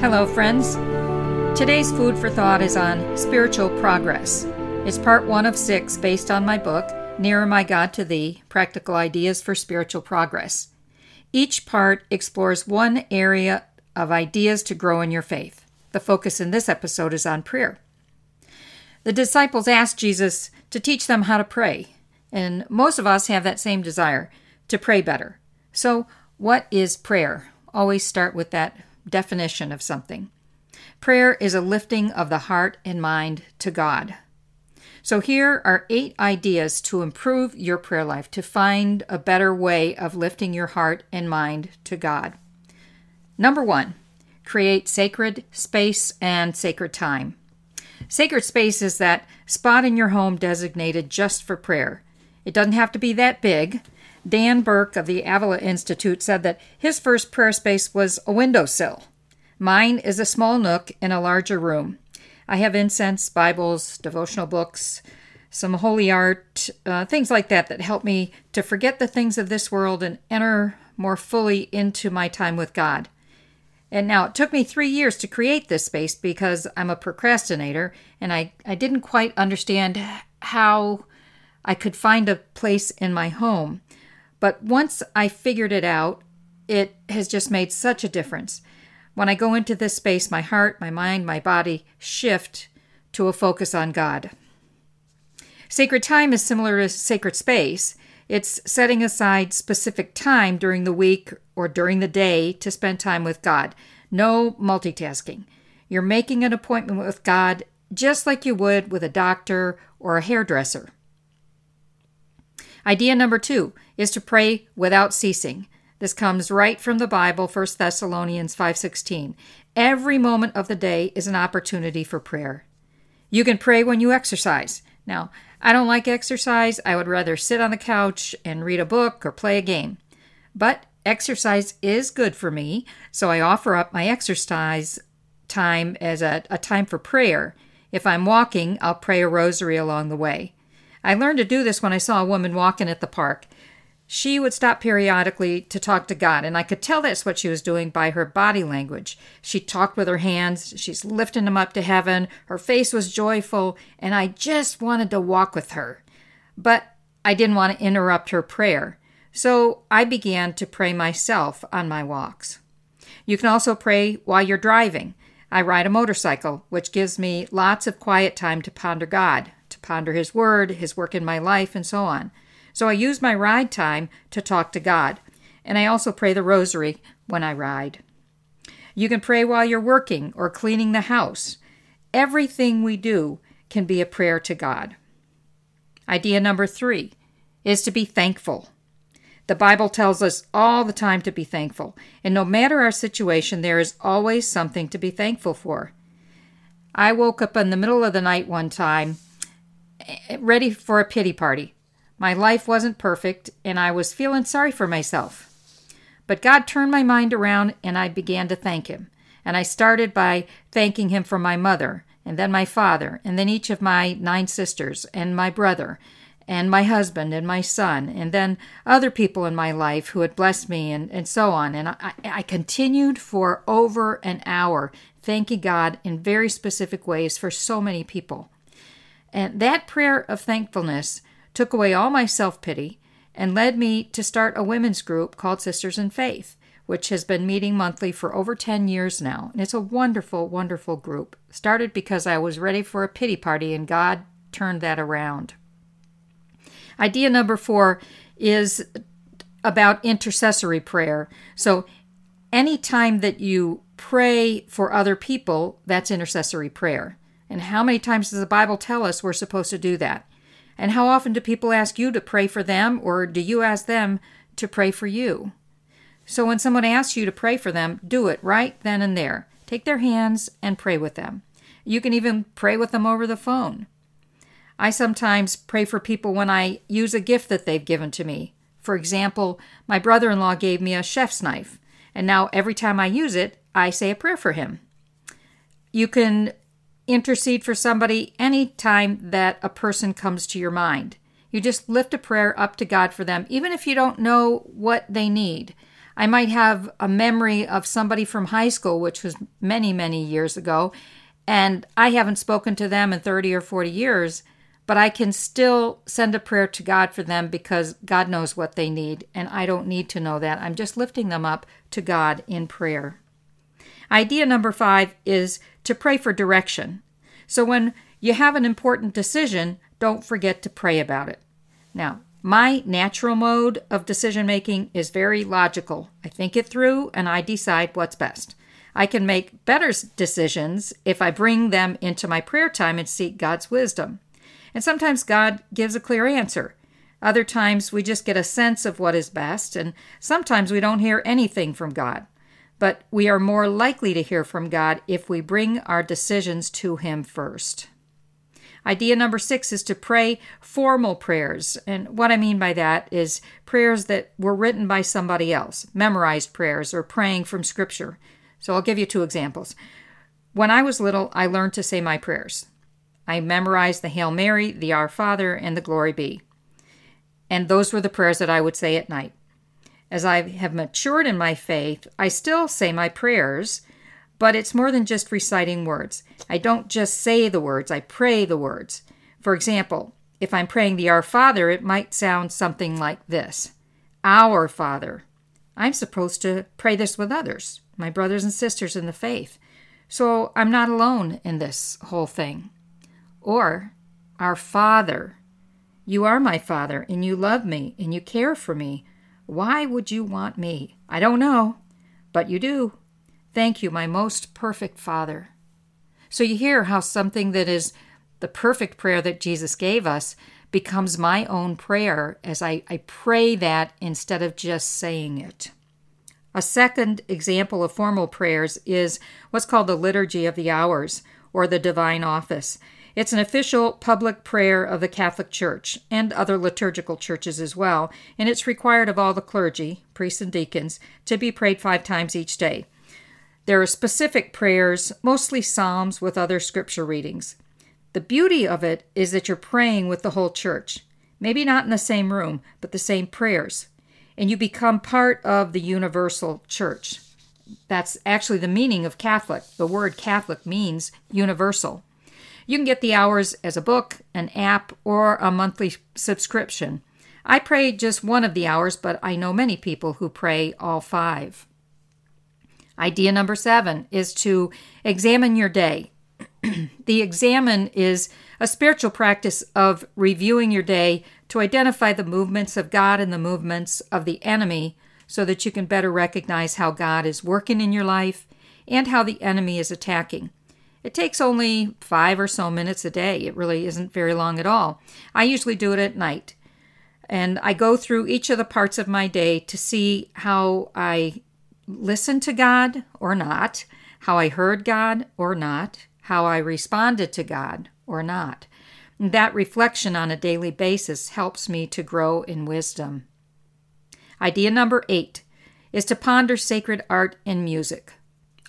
Hello, friends. Today's food for thought is on spiritual progress. It's part one of six based on my book, Nearer My God to Thee Practical Ideas for Spiritual Progress. Each part explores one area of ideas to grow in your faith. The focus in this episode is on prayer. The disciples asked Jesus to teach them how to pray, and most of us have that same desire to pray better. So, what is prayer? Always start with that definition of something. Prayer is a lifting of the heart and mind to God. So, here are eight ideas to improve your prayer life, to find a better way of lifting your heart and mind to God. Number one, create sacred space and sacred time. Sacred space is that spot in your home designated just for prayer. It doesn't have to be that big. Dan Burke of the Avila Institute said that his first prayer space was a windowsill. Mine is a small nook in a larger room. I have incense, Bibles, devotional books, some holy art, uh, things like that that help me to forget the things of this world and enter more fully into my time with God. And now it took me three years to create this space because I'm a procrastinator and I, I didn't quite understand how I could find a place in my home. But once I figured it out, it has just made such a difference. When I go into this space, my heart, my mind, my body shift to a focus on God. Sacred time is similar to sacred space. It's setting aside specific time during the week or during the day to spend time with God. No multitasking. You're making an appointment with God just like you would with a doctor or a hairdresser. Idea number two is to pray without ceasing. This comes right from the Bible, 1 Thessalonians 5:16. Every moment of the day is an opportunity for prayer. You can pray when you exercise. Now, I don't like exercise. I would rather sit on the couch and read a book or play a game. But exercise is good for me, so I offer up my exercise time as a, a time for prayer. If I'm walking, I'll pray a rosary along the way. I learned to do this when I saw a woman walking at the park. She would stop periodically to talk to God, and I could tell that's what she was doing by her body language. She talked with her hands, she's lifting them up to heaven, her face was joyful, and I just wanted to walk with her. But I didn't want to interrupt her prayer, so I began to pray myself on my walks. You can also pray while you're driving. I ride a motorcycle, which gives me lots of quiet time to ponder God, ponder His Word, His work in my life, and so on. So I use my ride time to talk to God. And I also pray the rosary when I ride. You can pray while you're working or cleaning the house. Everything we do can be a prayer to God. Idea number three is to be thankful. The Bible tells us all the time to be thankful, and no matter our situation, there is always something to be thankful for. I woke up in the middle of the night one time Eh, ready for a pity party. My life wasn't perfect, and I was feeling sorry for myself. But God turned my mind around, and I began to thank Him. And I started by thanking Him for my mother, and then my father, and then each of my nine sisters, and my brother, and my husband, and my son, and then other people in my life who had blessed me, and, and so on. And I, I continued for over an hour, thanking God in very specific ways for so many people. And that prayer of thankfulness took away all my self pity and led me to start a women's group called Sisters in Faith, which has been meeting monthly for over 10 years now. And it's a wonderful, wonderful group. Started because I was ready for a pity party and God turned that around. Idea number four is about intercessory prayer. So, anytime that you pray for other people, that's intercessory prayer. And how many times does the Bible tell us we're supposed to do that? And how often do people ask you to pray for them, or do you ask them to pray for you? So when someone asks you to pray for them, do it right then and there. Take their hands and pray with them. You can even pray with them over the phone. I sometimes pray for people when I use a gift that they've given to me. For example, my brother in law gave me a chef's knife, and now every time I use it, I say a prayer for him. You can intercede for somebody anytime that a person comes to your mind. You just lift a prayer up to God for them, even if you don't know what they need. I might have a memory of somebody from high school, which was many, many years ago, and I haven't spoken to them in 30 or 40 years, but I can still send a prayer to God for them because God knows what they need, and I don't need to know that. I'm just lifting them up to God in prayer. Idea number five is to pray for direction. So when you have an important decision, don't forget to pray about it. Now, my natural mode of decision making is very logical. I think it through and I decide what's best. I can make better decisions if I bring them into my prayer time and seek God's wisdom. And sometimes God gives a clear answer. Other times we just get a sense of what is best, and sometimes we don't hear anything from God. But we are more likely to hear from God if we bring our decisions to Him first. Idea number six is to pray formal prayers. And what I mean by that is prayers that were written by somebody else, memorized prayers, or praying from Scripture. So I'll give you two examples. When I was little, I learned to say my prayers. I memorized the Hail Mary, the Our Father, and the Glory Be. And those were the prayers that I would say at night. As I have matured in my faith, I still say my prayers, but it's more than just reciting words. I don't just say the words, I pray the words. For example, if I'm praying the Our Father, it might sound something like this Our Father. I'm supposed to pray this with others, my brothers and sisters in the faith. So I'm not alone in this whole thing. Or, Our Father, you are my Father, and you love me, and you care for me. Why would you want me? I don't know, but you do. Thank you, my most perfect Father. So you hear how something that is the perfect prayer that Jesus gave us becomes my own prayer as I, I pray that instead of just saying it. A second example of formal prayers is what's called the Liturgy of the Hours or the Divine Office. It's an official public prayer of the Catholic Church and other liturgical churches as well, and it's required of all the clergy, priests, and deacons to be prayed five times each day. There are specific prayers, mostly psalms with other scripture readings. The beauty of it is that you're praying with the whole church, maybe not in the same room, but the same prayers, and you become part of the universal church. That's actually the meaning of Catholic. The word Catholic means universal. You can get the hours as a book, an app, or a monthly subscription. I pray just one of the hours, but I know many people who pray all five. Idea number seven is to examine your day. the Examen is a spiritual practice of reviewing your day to identify the movements of God and the movements of the enemy so that you can better recognize how God is working in your life and how the enemy is attacking. It takes only five or so minutes a day. It really isn't very long at all. I usually do it at night. And I go through each of the parts of my day to see how I listened to God or not, how I heard God or not, how I responded to God or not. that reflection on a daily basis helps me to grow in wisdom. Idea number eight is to ponder sacred art and music.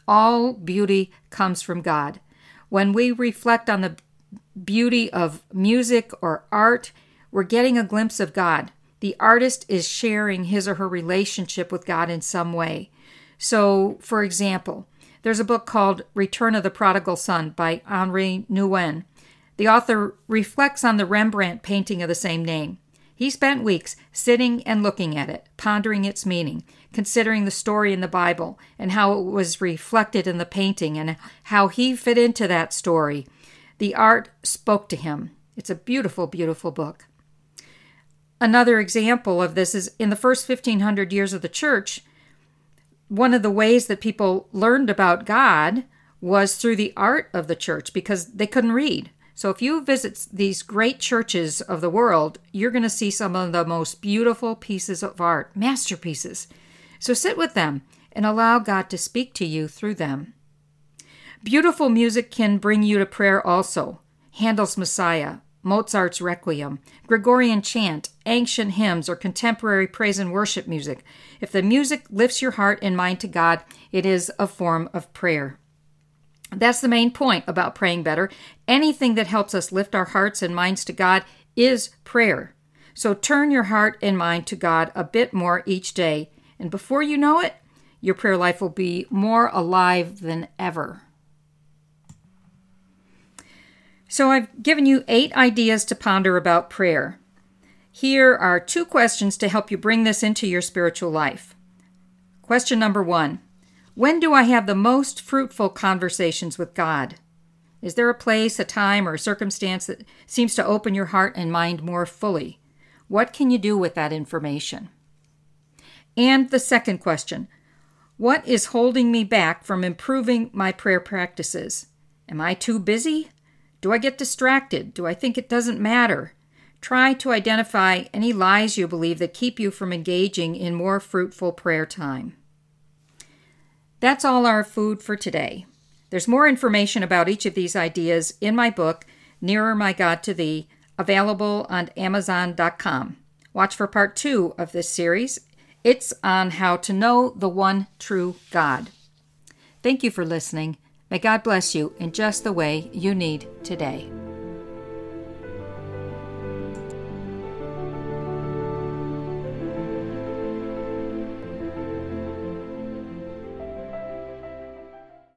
All beauty comes from God. When we reflect on the beauty of music or art, we're getting a glimpse of God. The artist is sharing his or her relationship with God in some way. So, for example, there's a book called Return of the Prodigal Son by Henri Nouwen. The author reflects on the Rembrandt painting of the same name. He spent weeks sitting and looking at it, pondering its meaning, considering the story in the Bible and how it was reflected in the painting and how he fit into that story. The art spoke to him. It's a beautiful, beautiful book. Another example of this is in the first 1500 years of the church, one of the ways that people learned about God was through the art of the church because they couldn't read. So if you visit these great churches of the world, you're going to see some of the most beautiful pieces of art, masterpieces. So sit with them and allow God to speak to you through them. Beautiful music can bring you to prayer also. Handel's Messiah, Mozart's Requiem, Gregorian chant, ancient hymns, or contemporary praise and worship music. If the music lifts your heart and mind to God, it is a form of prayer. That's the main point about praying better. Anything that helps us lift our hearts and minds to God is prayer. So turn your heart and mind to God a bit more each day And before you know it, your prayer life will be more alive than ever. So, I've given you eight ideas to ponder about prayer. Here are two questions to help you bring this into your spiritual life. Question number one When do I have the most fruitful conversations with God? Is there a place, a time, or a circumstance that seems to open your heart and mind more fully? What can you do with that information? And the second question What is holding me back from improving my prayer practices? Am I too busy? Do I get distracted? Do I think it doesn't matter? Try to identify any lies you believe that keep you from engaging in more fruitful prayer time. That's all our food for today. There's more information about each of these ideas in my book, Nearer My God to Thee, available on Amazon.com. Watch for part two of this series. It's on how to know the one true God. Thank you for listening. May God bless you in just the way you need today.